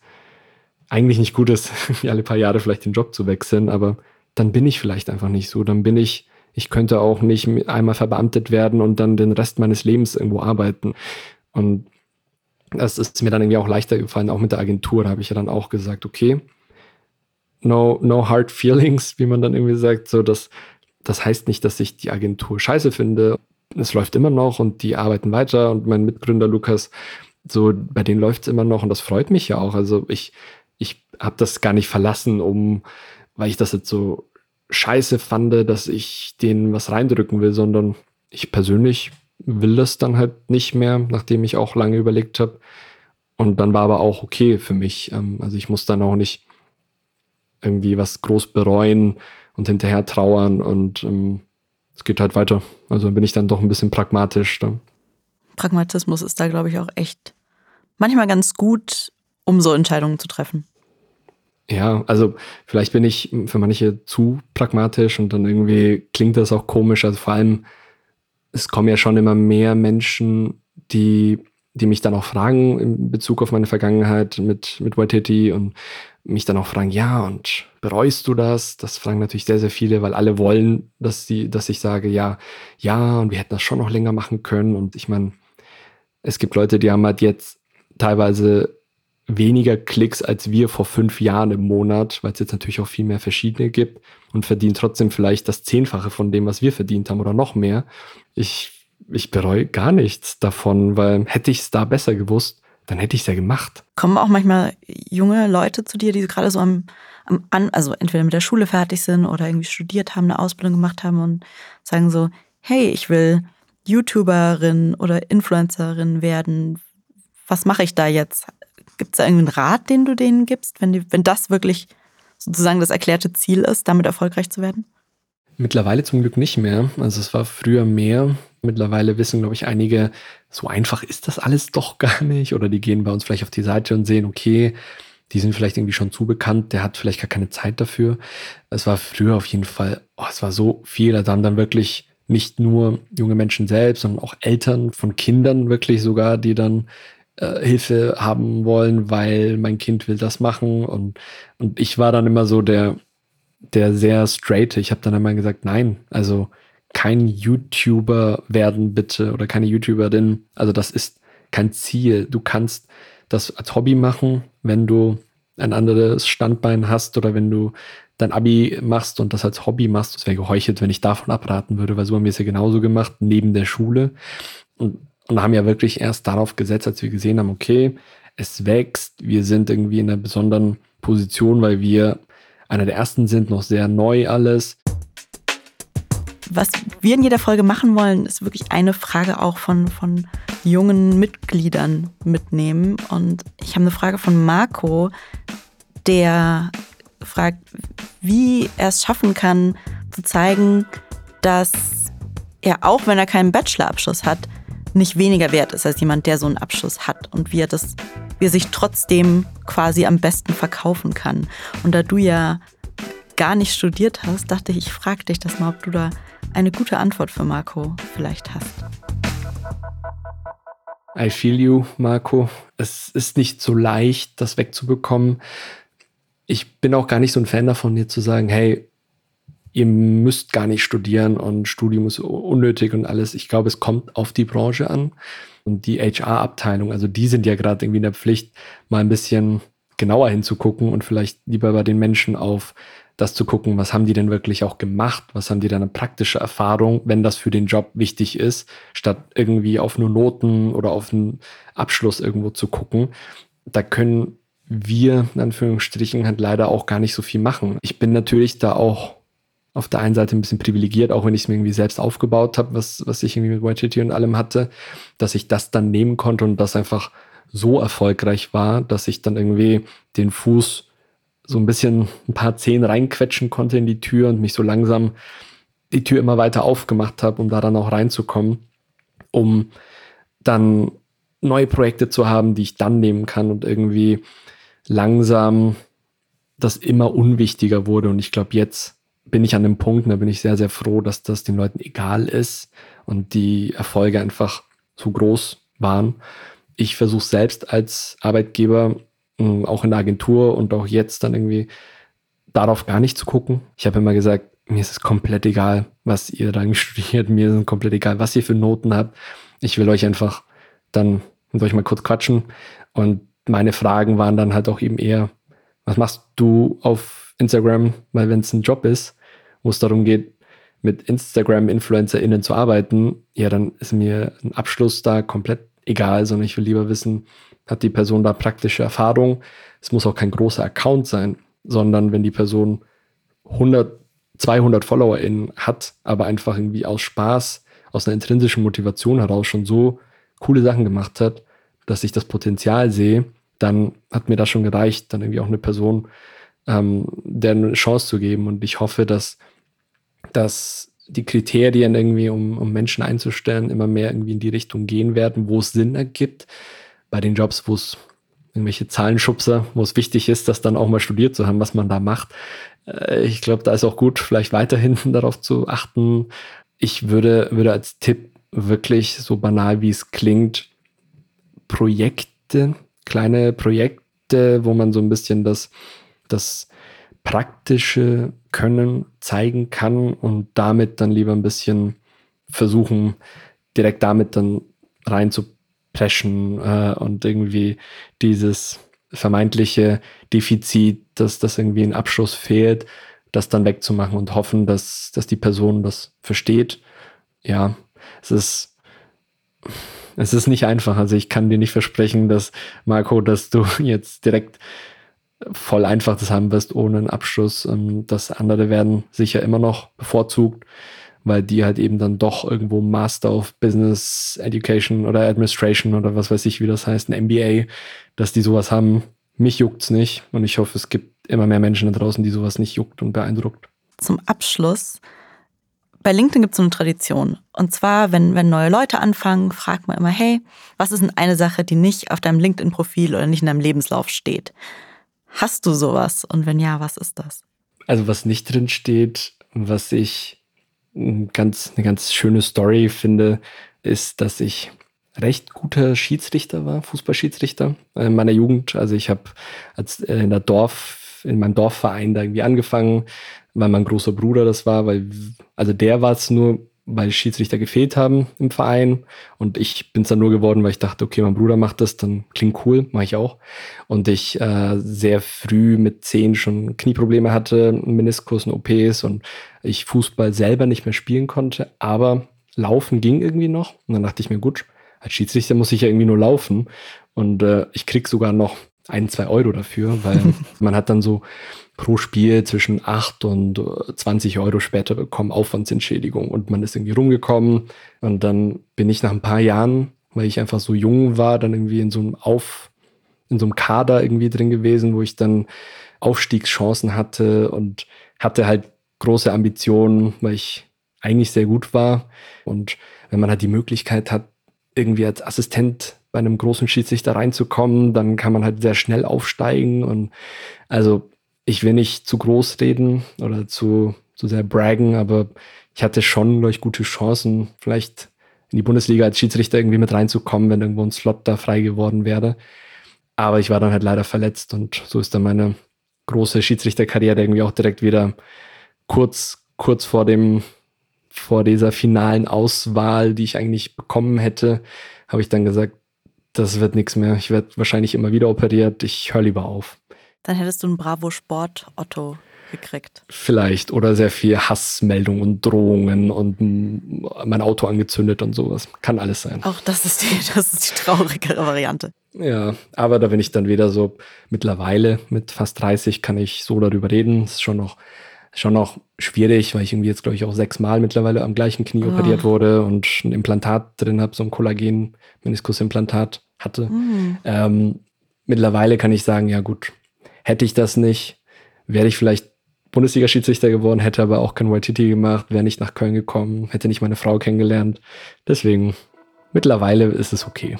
eigentlich nicht gut ist, <laughs> alle paar Jahre vielleicht den Job zu wechseln, aber dann bin ich vielleicht einfach nicht so, dann bin ich ich könnte auch nicht einmal verbeamtet werden und dann den Rest meines Lebens irgendwo arbeiten. Und das ist mir dann irgendwie auch leichter gefallen, auch mit der Agentur. Da habe ich ja dann auch gesagt, okay, no, no hard feelings, <laughs> wie man dann irgendwie sagt. So, das, das heißt nicht, dass ich die Agentur scheiße finde. Es läuft immer noch und die arbeiten weiter und mein Mitgründer Lukas, so bei denen läuft es immer noch und das freut mich ja auch. Also ich, ich habe das gar nicht verlassen, um, weil ich das jetzt so scheiße fand, dass ich denen was reindrücken will, sondern ich persönlich will das dann halt nicht mehr, nachdem ich auch lange überlegt habe. Und dann war aber auch okay für mich. Ähm, also ich muss dann auch nicht irgendwie was groß bereuen und hinterher trauern und ähm, es geht halt weiter. Also bin ich dann doch ein bisschen pragmatisch. Da. Pragmatismus ist da, glaube ich, auch echt manchmal ganz gut, um so Entscheidungen zu treffen. Ja, also vielleicht bin ich für manche zu pragmatisch und dann irgendwie klingt das auch komisch. Also vor allem, es kommen ja schon immer mehr Menschen, die, die mich dann auch fragen in Bezug auf meine Vergangenheit mit, mit Waititi und mich dann auch fragen, ja, und bereust du das? Das fragen natürlich sehr, sehr viele, weil alle wollen, dass, sie, dass ich sage, ja, ja, und wir hätten das schon noch länger machen können. Und ich meine, es gibt Leute, die haben halt jetzt teilweise weniger Klicks als wir vor fünf Jahren im Monat, weil es jetzt natürlich auch viel mehr verschiedene gibt und verdienen trotzdem vielleicht das Zehnfache von dem, was wir verdient haben oder noch mehr. Ich, ich bereue gar nichts davon, weil hätte ich es da besser gewusst, dann hätte ich es ja gemacht. Kommen auch manchmal junge Leute zu dir, die gerade so am, am an, also entweder mit der Schule fertig sind oder irgendwie studiert haben, eine Ausbildung gemacht haben und sagen so, hey, ich will YouTuberin oder Influencerin werden. Was mache ich da jetzt? Gibt es da irgendeinen Rat, den du denen gibst, wenn, die, wenn das wirklich sozusagen das erklärte Ziel ist, damit erfolgreich zu werden? Mittlerweile zum Glück nicht mehr. Also es war früher mehr. Mittlerweile wissen, glaube ich, einige, so einfach ist das alles doch <laughs> gar nicht. Oder die gehen bei uns vielleicht auf die Seite und sehen, okay, die sind vielleicht irgendwie schon zu bekannt, der hat vielleicht gar keine Zeit dafür. Es war früher auf jeden Fall, oh, es war so viel. Da haben dann wirklich nicht nur junge Menschen selbst, sondern auch Eltern von Kindern wirklich sogar, die dann äh, Hilfe haben wollen, weil mein Kind will das machen. Und, und ich war dann immer so der, der sehr straight. Ich habe dann immer gesagt, nein, also kein YouTuber werden bitte oder keine YouTuberin. Also das ist kein Ziel. Du kannst das als Hobby machen, wenn du ein anderes Standbein hast oder wenn du dein Abi machst und das als Hobby machst. Das wäre geheuchelt, wenn ich davon abraten würde, weil so haben wir es ja genauso gemacht, neben der Schule. Und, und haben ja wirklich erst darauf gesetzt, als wir gesehen haben, okay, es wächst, wir sind irgendwie in einer besonderen Position, weil wir einer der ersten sind, noch sehr neu alles. Was wir in jeder Folge machen wollen, ist wirklich eine Frage auch von, von jungen Mitgliedern mitnehmen. Und ich habe eine Frage von Marco, der fragt, wie er es schaffen kann, zu zeigen, dass er, auch wenn er keinen Bachelorabschluss hat, nicht weniger wert ist als jemand, der so einen Abschluss hat und wie er das, wie er sich trotzdem quasi am besten verkaufen kann. Und da du ja gar nicht studiert hast, dachte ich, ich frage dich das mal, ob du da eine gute Antwort für Marco vielleicht hast. I feel you, Marco. Es ist nicht so leicht, das wegzubekommen ich bin auch gar nicht so ein Fan davon, dir zu sagen, hey, ihr müsst gar nicht studieren und Studium ist unnötig und alles. Ich glaube, es kommt auf die Branche an und die HR-Abteilung, also die sind ja gerade irgendwie in der Pflicht, mal ein bisschen genauer hinzugucken und vielleicht lieber bei den Menschen auf das zu gucken, was haben die denn wirklich auch gemacht, was haben die dann eine praktische Erfahrung, wenn das für den Job wichtig ist, statt irgendwie auf nur Noten oder auf einen Abschluss irgendwo zu gucken. Da können wir, in Anführungsstrichen, halt leider auch gar nicht so viel machen. Ich bin natürlich da auch auf der einen Seite ein bisschen privilegiert, auch wenn ich es mir irgendwie selbst aufgebaut habe, was, was ich irgendwie mit City und allem hatte, dass ich das dann nehmen konnte und das einfach so erfolgreich war, dass ich dann irgendwie den Fuß so ein bisschen ein paar Zehen reinquetschen konnte in die Tür und mich so langsam die Tür immer weiter aufgemacht habe, um da dann auch reinzukommen, um dann neue Projekte zu haben, die ich dann nehmen kann und irgendwie langsam das immer unwichtiger wurde. Und ich glaube, jetzt bin ich an dem Punkt, da bin ich sehr, sehr froh, dass das den Leuten egal ist und die Erfolge einfach zu groß waren. Ich versuche selbst als Arbeitgeber, hm, auch in der Agentur und auch jetzt dann irgendwie darauf gar nicht zu gucken. Ich habe immer gesagt, mir ist es komplett egal, was ihr dann <laughs> studiert, mir ist es komplett egal, was ihr für Noten habt. Ich will euch einfach dann mit euch mal kurz quatschen und meine Fragen waren dann halt auch eben eher, was machst du auf Instagram? Weil wenn es ein Job ist, wo es darum geht, mit Instagram-InfluencerInnen zu arbeiten, ja, dann ist mir ein Abschluss da komplett egal, sondern ich will lieber wissen, hat die Person da praktische Erfahrung? Es muss auch kein großer Account sein, sondern wenn die Person 100, 200 FollowerInnen hat, aber einfach irgendwie aus Spaß, aus einer intrinsischen Motivation heraus schon so coole Sachen gemacht hat, dass ich das Potenzial sehe, dann hat mir das schon gereicht, dann irgendwie auch eine Person ähm, der eine Chance zu geben. Und ich hoffe, dass, dass die Kriterien irgendwie, um, um Menschen einzustellen, immer mehr irgendwie in die Richtung gehen werden, wo es Sinn ergibt. Bei den Jobs, wo es irgendwelche Zahlenschubser, wo es wichtig ist, das dann auch mal studiert zu haben, was man da macht. Äh, ich glaube, da ist auch gut, vielleicht weiterhin <laughs> darauf zu achten. Ich würde, würde als Tipp wirklich, so banal wie es klingt, Projekte, kleine Projekte, wo man so ein bisschen das, das praktische Können zeigen kann und damit dann lieber ein bisschen versuchen, direkt damit dann rein zu preschen äh, und irgendwie dieses vermeintliche Defizit, dass das irgendwie ein Abschluss fehlt, das dann wegzumachen und hoffen, dass, dass die Person das versteht. Ja, es ist, es ist nicht einfach. Also ich kann dir nicht versprechen, dass Marco, dass du <laughs> jetzt direkt voll einfach das haben wirst ohne einen Abschluss. Ähm, das andere werden sicher immer noch bevorzugt weil die halt eben dann doch irgendwo Master of Business Education oder Administration oder was weiß ich, wie das heißt, ein MBA, dass die sowas haben. Mich juckt's nicht und ich hoffe, es gibt immer mehr Menschen da draußen, die sowas nicht juckt und beeindruckt. Zum Abschluss. Bei LinkedIn gibt es so eine Tradition. Und zwar, wenn, wenn neue Leute anfangen, fragt man immer, hey, was ist denn eine Sache, die nicht auf deinem LinkedIn-Profil oder nicht in deinem Lebenslauf steht? Hast du sowas? Und wenn ja, was ist das? Also was nicht drin steht, was ich ganz, eine ganz schöne Story finde, ist, dass ich recht guter Schiedsrichter war, Fußballschiedsrichter in meiner Jugend. Also ich habe äh, in der Dorf, in meinem Dorfverein da irgendwie angefangen, weil mein großer Bruder das war, weil, also der war es nur weil Schiedsrichter gefehlt haben im Verein. Und ich bin es dann nur geworden, weil ich dachte, okay, mein Bruder macht das, dann klingt cool, mache ich auch. Und ich äh, sehr früh mit zehn schon Knieprobleme hatte, Meniskus und OPs und ich Fußball selber nicht mehr spielen konnte, aber laufen ging irgendwie noch. Und dann dachte ich mir, gut, als Schiedsrichter muss ich ja irgendwie nur laufen. Und äh, ich krieg sogar noch ein, zwei Euro dafür, weil <laughs> man hat dann so pro Spiel zwischen 8 und 20 äh, Euro später bekommen, Aufwandsentschädigung. Und man ist irgendwie rumgekommen. Und dann bin ich nach ein paar Jahren, weil ich einfach so jung war, dann irgendwie in so einem Auf, in so einem Kader irgendwie drin gewesen, wo ich dann Aufstiegschancen hatte und hatte halt große Ambitionen, weil ich eigentlich sehr gut war. Und wenn man halt die Möglichkeit hat, irgendwie als Assistent bei einem großen Schiedsrichter reinzukommen, dann kann man halt sehr schnell aufsteigen. Und also ich will nicht zu groß reden oder zu, zu sehr braggen, aber ich hatte schon, ich, gute Chancen, vielleicht in die Bundesliga als Schiedsrichter irgendwie mit reinzukommen, wenn irgendwo ein Slot da frei geworden wäre. Aber ich war dann halt leider verletzt und so ist dann meine große Schiedsrichterkarriere irgendwie auch direkt wieder kurz, kurz vor dem, vor dieser finalen Auswahl, die ich eigentlich bekommen hätte, habe ich dann gesagt, das wird nichts mehr. Ich werde wahrscheinlich immer wieder operiert. Ich höre lieber auf dann hättest du ein Bravo Sport Otto gekriegt. Vielleicht. Oder sehr viel Hassmeldungen und Drohungen und mein Auto angezündet und sowas. Kann alles sein. Auch das ist die, <laughs> das ist die traurigere Variante. Ja, aber da bin ich dann wieder so mittlerweile mit fast 30 kann ich so darüber reden. Das ist schon noch, schon noch schwierig, weil ich irgendwie jetzt, glaube ich, auch sechsmal mittlerweile am gleichen Knie oh. operiert wurde und ein Implantat drin habe, so ein Kollagen-Meniskusimplantat hatte. Mm. Ähm, mittlerweile kann ich sagen, ja gut, Hätte ich das nicht, wäre ich vielleicht Bundesliga-Schiedsrichter geworden, hätte aber auch kein Waititi gemacht, wäre nicht nach Köln gekommen, hätte nicht meine Frau kennengelernt. Deswegen, mittlerweile ist es okay.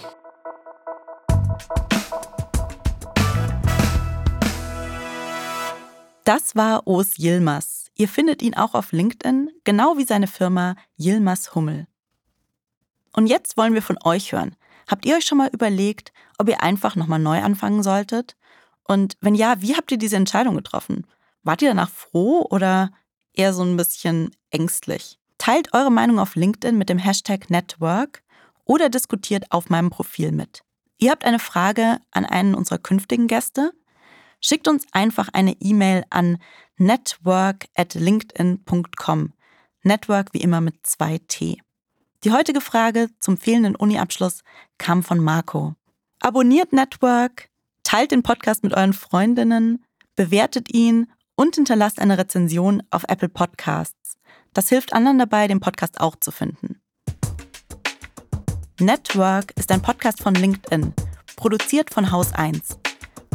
Das war Os Yilmaz. Ihr findet ihn auch auf LinkedIn, genau wie seine Firma Yilmaz Hummel. Und jetzt wollen wir von euch hören. Habt ihr euch schon mal überlegt, ob ihr einfach nochmal neu anfangen solltet? Und wenn ja, wie habt ihr diese Entscheidung getroffen? Wart ihr danach froh oder eher so ein bisschen ängstlich? Teilt eure Meinung auf LinkedIn mit dem Hashtag Network oder diskutiert auf meinem Profil mit. Ihr habt eine Frage an einen unserer künftigen Gäste? Schickt uns einfach eine E-Mail an network at linkedin.com. Network wie immer mit zwei T. Die heutige Frage zum fehlenden Uni-Abschluss kam von Marco. Abonniert Network, Teilt den Podcast mit euren Freundinnen, bewertet ihn und hinterlasst eine Rezension auf Apple Podcasts. Das hilft anderen dabei, den Podcast auch zu finden. Network ist ein Podcast von LinkedIn, produziert von Haus 1.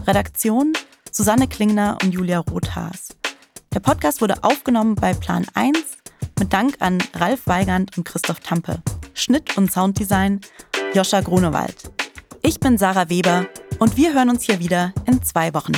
Redaktion Susanne Klingner und Julia Rothaas. Der Podcast wurde aufgenommen bei Plan 1 mit Dank an Ralf Weigand und Christoph Tampe. Schnitt und Sounddesign Joscha Grunewald. Ich bin Sarah Weber Und wir hören uns hier wieder in zwei Wochen.